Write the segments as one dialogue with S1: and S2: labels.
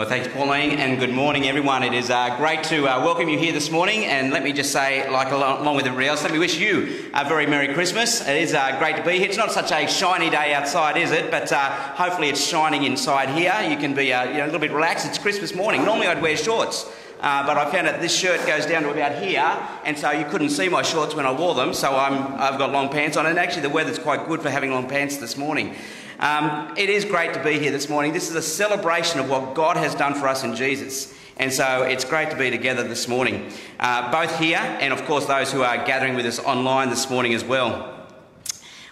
S1: Well, thanks, Pauline, and good morning, everyone. It is uh, great to uh, welcome you here this morning. And let me just say, like along, with everybody else, let me wish you a very Merry Christmas. It is uh, great to be here. It's not such a shiny day outside, is it? But uh, hopefully, it's shining inside here. You can be uh, you know, a little bit relaxed. It's Christmas morning. Normally, I'd wear shorts. Uh, but I found that this shirt goes down to about here, and so you couldn't see my shorts when I wore them. So I'm, I've got long pants on, and actually the weather's quite good for having long pants this morning. Um, it is great to be here this morning. This is a celebration of what God has done for us in Jesus. And so it's great to be together this morning, uh, both here and, of course, those who are gathering with us online this morning as well.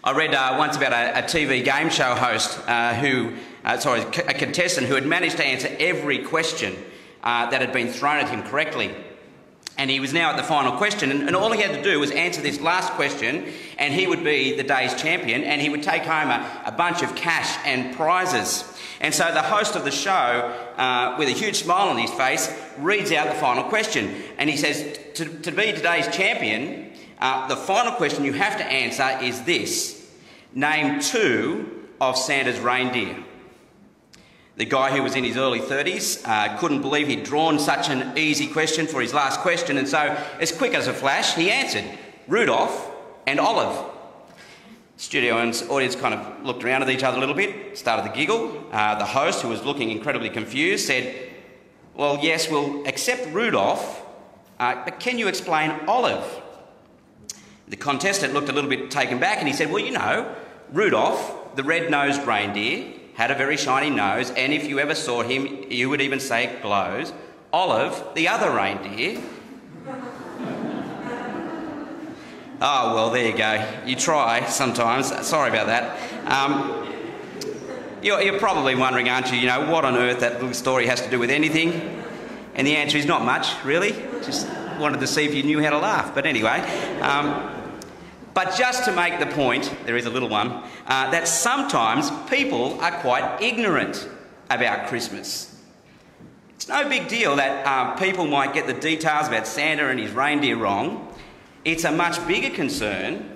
S1: I read uh, once about a, a, TV game show host uh, who, uh, sorry, a contestant who had managed to answer every question uh, that had been thrown at him correctly. And he was now at the final question, and, and, all he had to do was answer this last question, and he would be the day's champion, and he would take home a, a bunch of cash and prizes. And so the host of the show, uh, with a huge smile on his face, reads out the final question. And he says, To, to be today's champion, uh, the final question you have to answer is this Name two of Santa's reindeer. The guy who was in his early 30s uh, couldn't believe he'd drawn such an easy question for his last question, and so, as quick as a flash, he answered Rudolph and Olive. Studio and audience kind of looked around at each other a little bit, started to giggle. Uh, the host, who was looking incredibly confused, said, Well, yes, we'll accept Rudolph, uh, but can you explain Olive? The contestant looked a little bit taken back and he said, Well, you know, Rudolph, the red nosed reindeer, had a very shiny nose, and if you ever saw him, you would even say it glows. Olive, the other reindeer. oh, well, there you go. You try sometimes. Sorry about that. Um, you're, you're, probably wondering, aren't you, you know, what on earth that little story has to do with anything? And the answer is not much, really. Just wanted to see if you knew how to laugh. But anyway. Um, but just to make the point, there is a little one, uh, that sometimes people are quite ignorant about Christmas. It's no big deal that uh, people might get the details about Santa and his reindeer wrong. It's a much bigger concern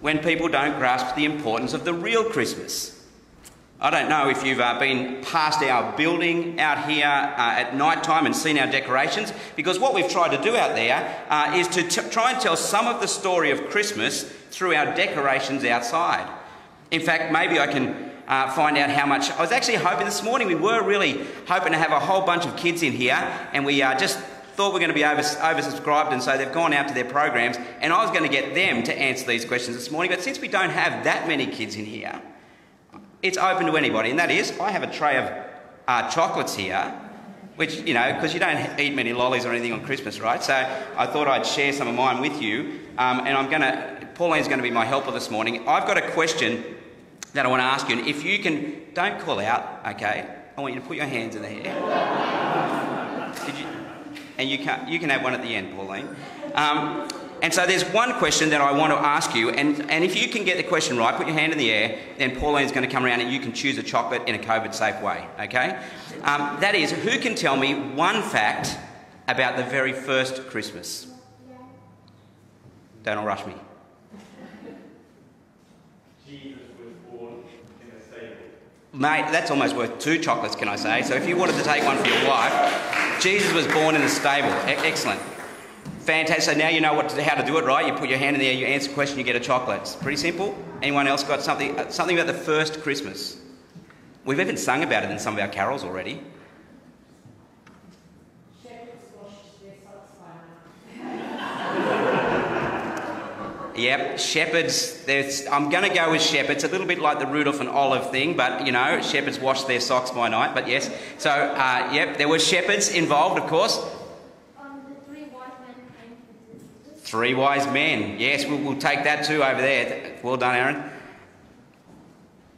S1: when people don't grasp the importance of the real Christmas. I don't know if you've uh, been past our building out here uh, at night time and seen our decorations, because what we've tried to do out there uh, is to try and tell some of the story of Christmas through our decorations outside. In fact, maybe I can uh, find out how much. I was actually hoping this morning, we were really hoping to have a whole bunch of kids in here, and we uh, just thought we are going to be over, oversubscribed, and so they've gone out to their programs, and I was going to get them to answer these questions this morning, but since we don't have that many kids in here, it's open to anybody, and that is I have a tray of uh, chocolates here, which, you know, because you don't eat many lollies or anything on Christmas, right? So I thought I'd share some of mine with you, um, and I'm going to, Pauline's going to be my helper this morning. I've got a question that I want to ask you, and if you can, don't call out, okay? I want you to put your hands in the air. You? And you can, you can have one at the end, Pauline. Um, and so there's one question that I want to ask you, and, and if you can get the question right, put your hand in the air, then Pauline's going to come around and you can choose a chocolate in a COVID safe way, okay? Um, that is, who can tell me one fact about the very first Christmas? Don't all rush me.
S2: Jesus was born in a stable.
S1: Mate, that's almost worth two chocolates, can I say? So if you wanted to take one for your wife, Jesus was born in a stable. E- excellent. Fantastic. So now you know what to, how to do it, right? You put your hand in there, you answer a question, you get a chocolate. It's pretty simple. Anyone else got something, uh, something about the first Christmas? We've even sung about it in some of our carols already. Yep, shepherds. I'm going to go with shepherds. A little bit like the Rudolph and Olive thing, but you know, shepherds wash their socks by night. But yes, so uh, yep, there were shepherds involved, of course. Three wise men. Yes, we'll, we'll take that too over there. Well done, Aaron.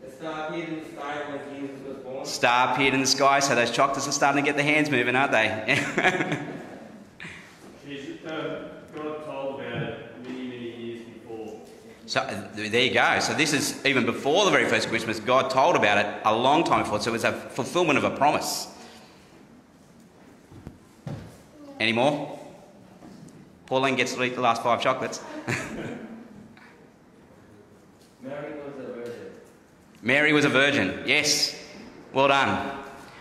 S3: The star appeared in the sky when Jesus was born.
S1: Star appeared in the sky, so those chocolates are starting to get the hands moving, aren't they?
S2: Jesus, uh, God told about it many, many years before.
S1: So uh, there you go. So this is even before the very first Christmas. God told about it a long time before. So it was a fulfillment of a promise. Any more? Pauline gets to eat the last five chocolates.
S3: Mary was a virgin.
S1: Mary was a virgin. Yes. Well done.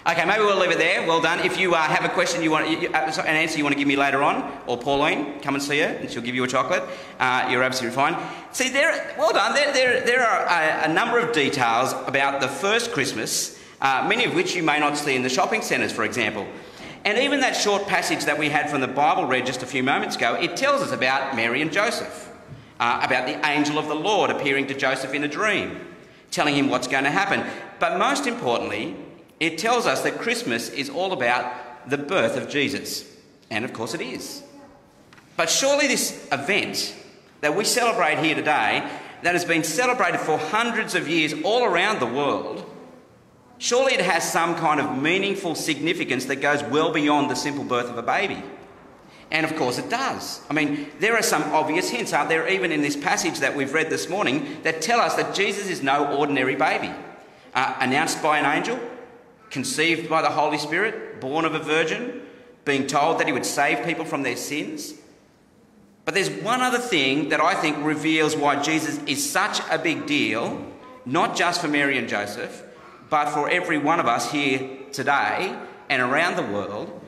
S1: Okay, maybe we'll leave it there. Well done. If you uh, have a question you want, you, uh, an answer you want to give me later on, or Pauline, come and see her, and she'll give you a chocolate. Uh, you're absolutely fine. See, there. Well done. There, there, there are a, a number of details about the first Christmas, uh, many of which you may not see in the shopping centres, for example. And even that short passage that we had from the Bible read just a few moments ago, it tells us about Mary and Joseph, uh, about the angel of the Lord appearing to Joseph in a dream, telling him what's going to happen. But most importantly, it tells us that Christmas is all about the birth of Jesus. And of course it is. But surely this event that we celebrate here today, that has been celebrated for hundreds of years all around the world, surely it has some kind of meaningful significance that goes well beyond the simple birth of a baby. And of course it does. I mean, there are some obvious hints, aren't there, even in this passage that we've read this morning, that tell us that Jesus is no ordinary baby. Uh, announced by an angel, conceived by the Holy Spirit, born of a virgin, being told that he would save people from their sins. But there's one other thing that I think reveals why Jesus is such a big deal, not just for Mary and Joseph, but for every one of us here today and around the world.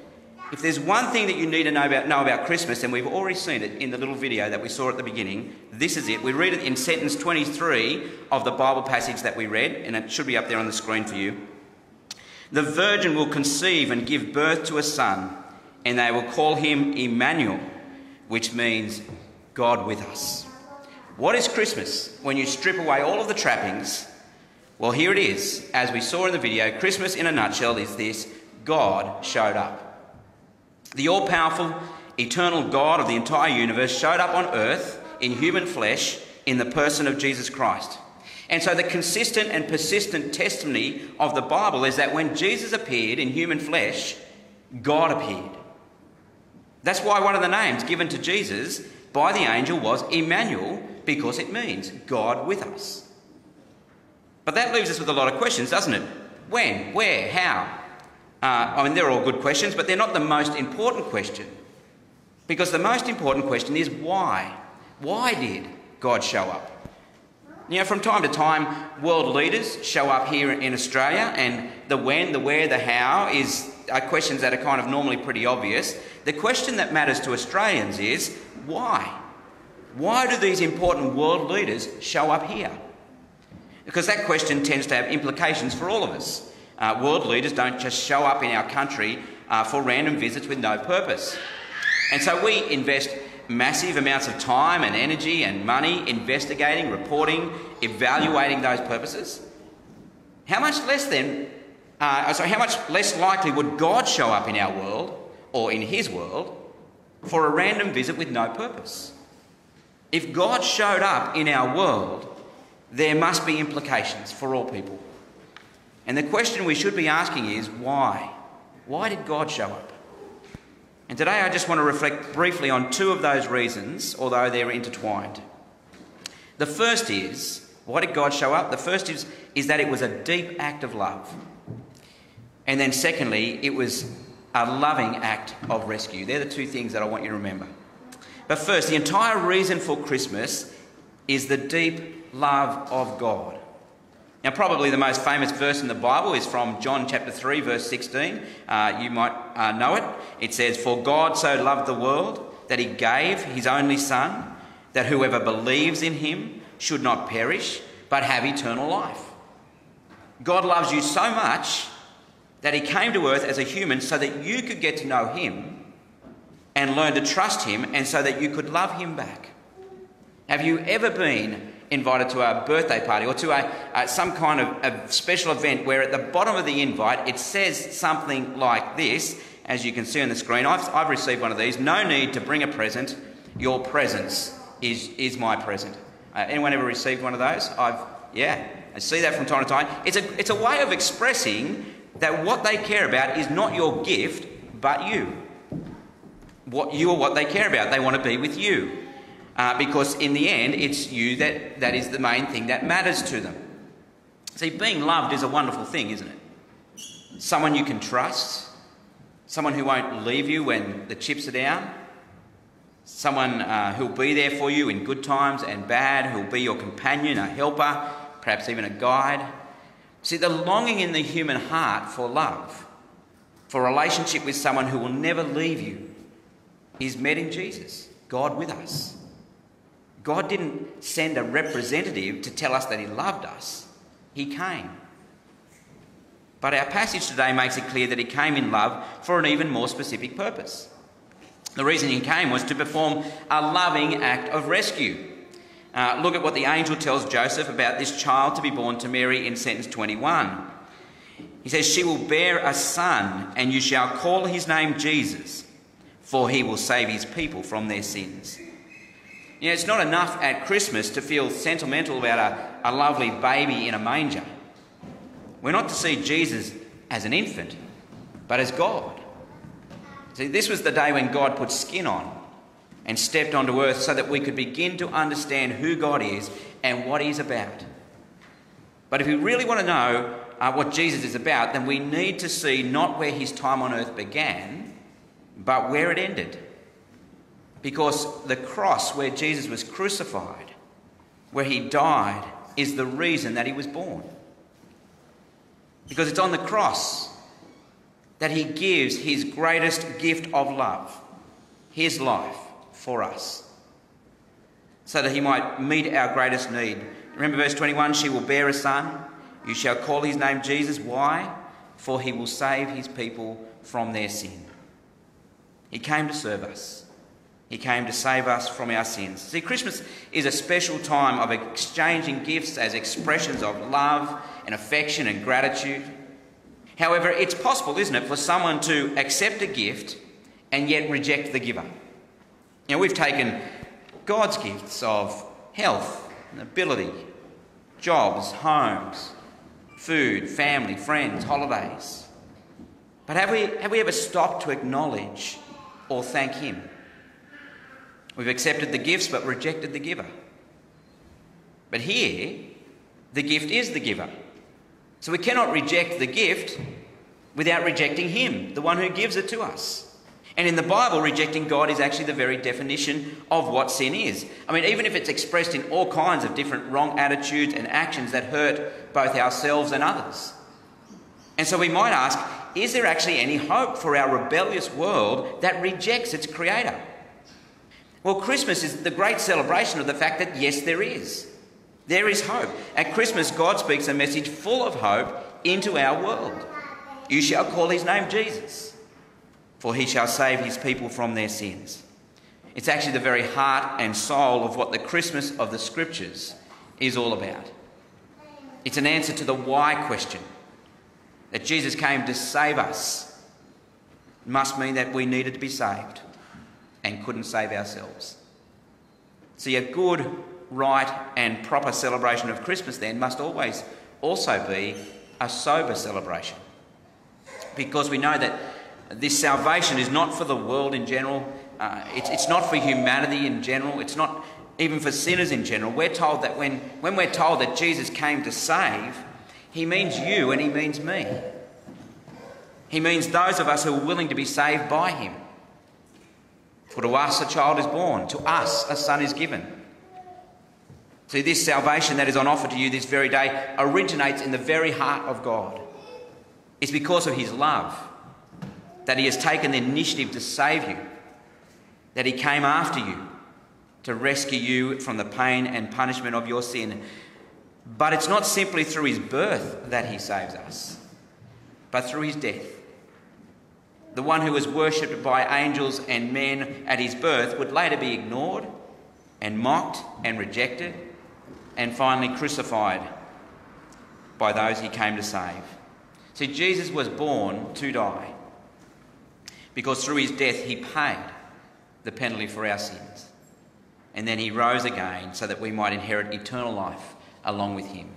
S1: If there's one thing that you need to know about, know about Christmas, and we've already seen it in the little video that we saw at the beginning, this is it. We read it in sentence 23 of the Bible passage that we read, and it should be up there on the screen for you. The virgin will conceive and give birth to a son, and they will call him Emmanuel, which means God with us. What is Christmas when you strip away all of the trappings? Well, here it is. As we saw in the video, Christmas in a nutshell is this God showed up. The all powerful, eternal God of the entire universe showed up on earth in human flesh in the person of Jesus Christ. And so, the consistent and persistent testimony of the Bible is that when Jesus appeared in human flesh, God appeared. That's why one of the names given to Jesus by the angel was Emmanuel, because it means God with us. But that leaves us with a lot of questions, doesn't it? When? Where? How? Uh, I mean, they're all good questions, but they're not the most important question. Because the most important question is why? Why did God show up? You know, from time to time, world leaders show up here in Australia, and the when, the where, the how is are questions that are kind of normally pretty obvious. The question that matters to Australians is why? Why do these important world leaders show up here? Because that question tends to have implications for all of us. Uh, world leaders don't just show up in our country uh, for random visits with no purpose. And so we invest massive amounts of time and energy and money investigating, reporting, evaluating those purposes, how much less then, uh, so how much less likely would God show up in our world or in His world for a random visit with no purpose? If God showed up in our world, there must be implications for all people. And the question we should be asking is why? Why did God show up? And today I just want to reflect briefly on two of those reasons, although they're intertwined. The first is why did God show up? The first is, is that it was a deep act of love. And then, secondly, it was a loving act of rescue. They're the two things that I want you to remember. But first, the entire reason for Christmas is the deep love of God. Now, probably the most famous verse in the Bible is from John chapter 3, verse 16. Uh, you might uh, know it. It says, For God so loved the world that he gave his only Son, that whoever believes in him should not perish, but have eternal life. God loves you so much that he came to earth as a human so that you could get to know him and learn to trust him, and so that you could love him back. Have you ever been invited to a birthday party or to a, some kind of a special event where at the bottom of the invite it says something like this, as you can see on the screen. I've, I've received one of these. No need to bring a present. Your presence is, is my present. Uh, anyone ever received one of those? I've, yeah, I see that from time to time. It's a, it's a way of expressing that what they care about is not your gift, but you. What you are what they care about. They want to be with you uh, because in the end, it's you that, that is the main thing that matters to them. See, being loved is a wonderful thing, isn't it? Someone you can trust, someone who won't leave you when the chips are down, someone uh, who'll be there for you in good times and bad, who'll be your companion, a helper, perhaps even a guide. See, the longing in the human heart for love for relationship with someone who will never leave you is met in Jesus, God with us. God didn't send a representative to tell us that He loved us, He came. But our passage today makes it clear that He came in love for an even more specific purpose. The reason He came was to perform a loving act of rescue. Uh, look at what the angel tells Joseph about this child to be born to Mary in sentence 21. He says, She will bear a son, and you shall call his name Jesus, for he will save his people from their sins. You know, it's not enough at Christmas to feel sentimental about a, a lovely baby in a manger. We're not to see Jesus as an infant, but as God. See, this was the day when God put skin on and stepped onto earth so that we could begin to understand who God is and what He's about. But if we really want to know uh, what Jesus is about, then we need to see not where his time on earth began, but where it ended. Because the cross where Jesus was crucified, where he died, is the reason that he was born. Because it's on the cross that he gives his greatest gift of love, his life, for us, so that he might meet our greatest need. Remember verse 21 she will bear a son you shall call his name Jesus. Why? For he will save his people from their sin. He came to serve us. He came to save us from our sins. See, Christmas is a special time of exchanging gifts as expressions of love and affection and gratitude. However, it's possible, isn't it, for someone to accept a gift and yet reject the giver. You know, we've taken God's gifts of health and ability, jobs, homes, food, family, friends, holidays. But have we, have we ever stopped to acknowledge or thank Him? We've accepted the gifts but rejected the giver. But here, the gift is the giver. So we cannot reject the gift without rejecting Him, the one who gives it to us. And in the Bible, rejecting God is actually the very definition of what sin is. I mean, even if it's expressed in all kinds of different wrong attitudes and actions that hurt both ourselves and others. And so we might ask is there actually any hope for our rebellious world that rejects its Creator? Well, Christmas is the great celebration of the fact that yes, there is. There is hope. At Christmas, God speaks a message full of hope into our world. You shall call his name Jesus for he shall save his people from their sins. It's actually the very heart and soul of what the Christmas of the Scriptures is all about. It's an answer to the why question that Jesus came to save us must mean that we needed to be saved and couldn't save ourselves. See, a good, right, and proper celebration of Christmas then must always also be a sober celebration because we know that this salvation is not for the world in general, uh, it's, it's not for humanity in general, it's not even for sinners in general. We're told that when, when we're told that Jesus came to save, he means you and he means me. He means those of us who are willing to be saved by him. For to us a child is born, to us a son is given. See, this salvation that is on offer to you this very day originates in the very heart of God. It's because of his love that He has taken the initiative to save you, that He came after you to rescue you from the pain and punishment of your sin. But it's not simply through His birth that He saves us, but through His death. The one who was worshipped by angels and men at his birth would later be ignored and mocked and rejected and finally crucified by those he came to save. See, Jesus was born to die because through his death he paid the penalty for our sins. And then he rose again so that we might inherit eternal life along with him.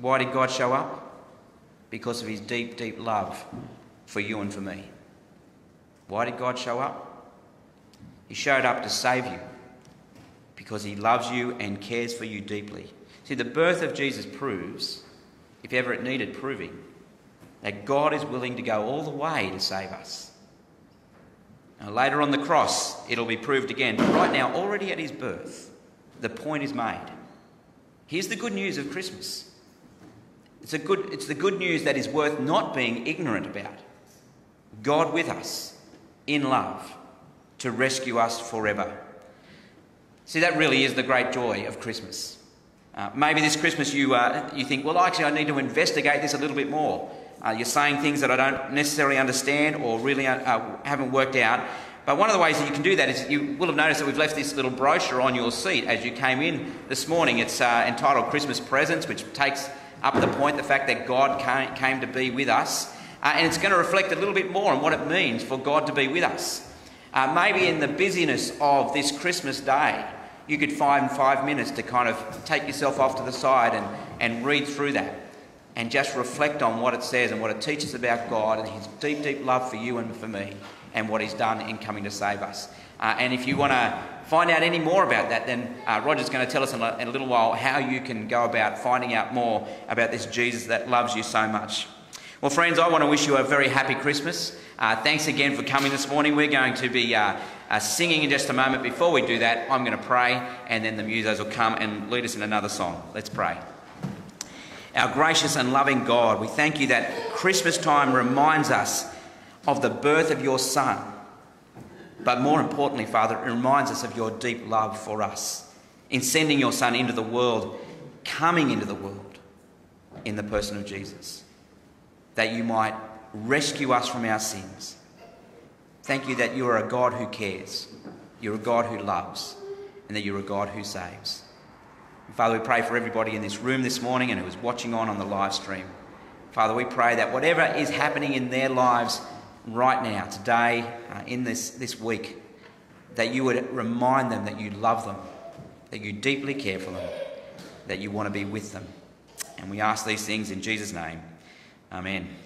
S1: Why did God show up? Because of his deep, deep love for you and for me. Why did God show up? He showed up to save you because he loves you and cares for you deeply. See, the birth of Jesus proves, if ever it needed proving, that God is willing to go all the way to save us. Now, later on the cross, it'll be proved again. But right now, already at his birth, the point is made. Here's the good news of Christmas. It's, a good, it's the good news that is worth not being ignorant about. God with us in love to rescue us forever. See, that really is the great joy of Christmas. Uh, maybe this Christmas you, uh, you think, well, actually, I need to investigate this a little bit more. Uh, you're saying things that I don't necessarily understand or really uh, uh, haven't worked out. But one of the ways that you can do that is you will have noticed that we've left this little brochure on your seat as you came in this morning. It's uh, entitled Christmas Presents, which takes up the point the fact that God came, came to be with us. Uh, and it's going to reflect a little bit more on what it means for God to be with us. Uh, maybe in the busyness of this Christmas day, you could find five minutes to kind of take yourself off to the side and, and read through that and just reflect on what it says and what it teaches about God and His deep, deep love for you and for me and what He's done in coming to save us. Uh, and if you want to find out any more about that, then uh, Roger's going to tell us in a, in a little while how you can go about finding out more about this Jesus that loves you so much. Well, friends, I want to wish you a very happy Christmas. Uh, thanks again for coming this morning. We're going to be uh, uh, singing in just a moment. Before we do that, I'm going to pray, and then the musos will come and lead us in another song. Let's pray. Our gracious and loving God, we thank you that Christmas time reminds us of the birth of your Son. But more importantly, Father, it reminds us of your deep love for us in sending your Son into the world, coming into the world in the person of Jesus, that you might rescue us from our sins. Thank you that you are a God who cares, you're a God who loves, and that you're a God who saves. Father, we pray for everybody in this room this morning and who is watching on on the live stream. Father, we pray that whatever is happening in their lives right now, today, uh, in this, this week, that you would remind them that you love them, that you deeply care for them, that you want to be with them. And we ask these things in Jesus' name. Amen.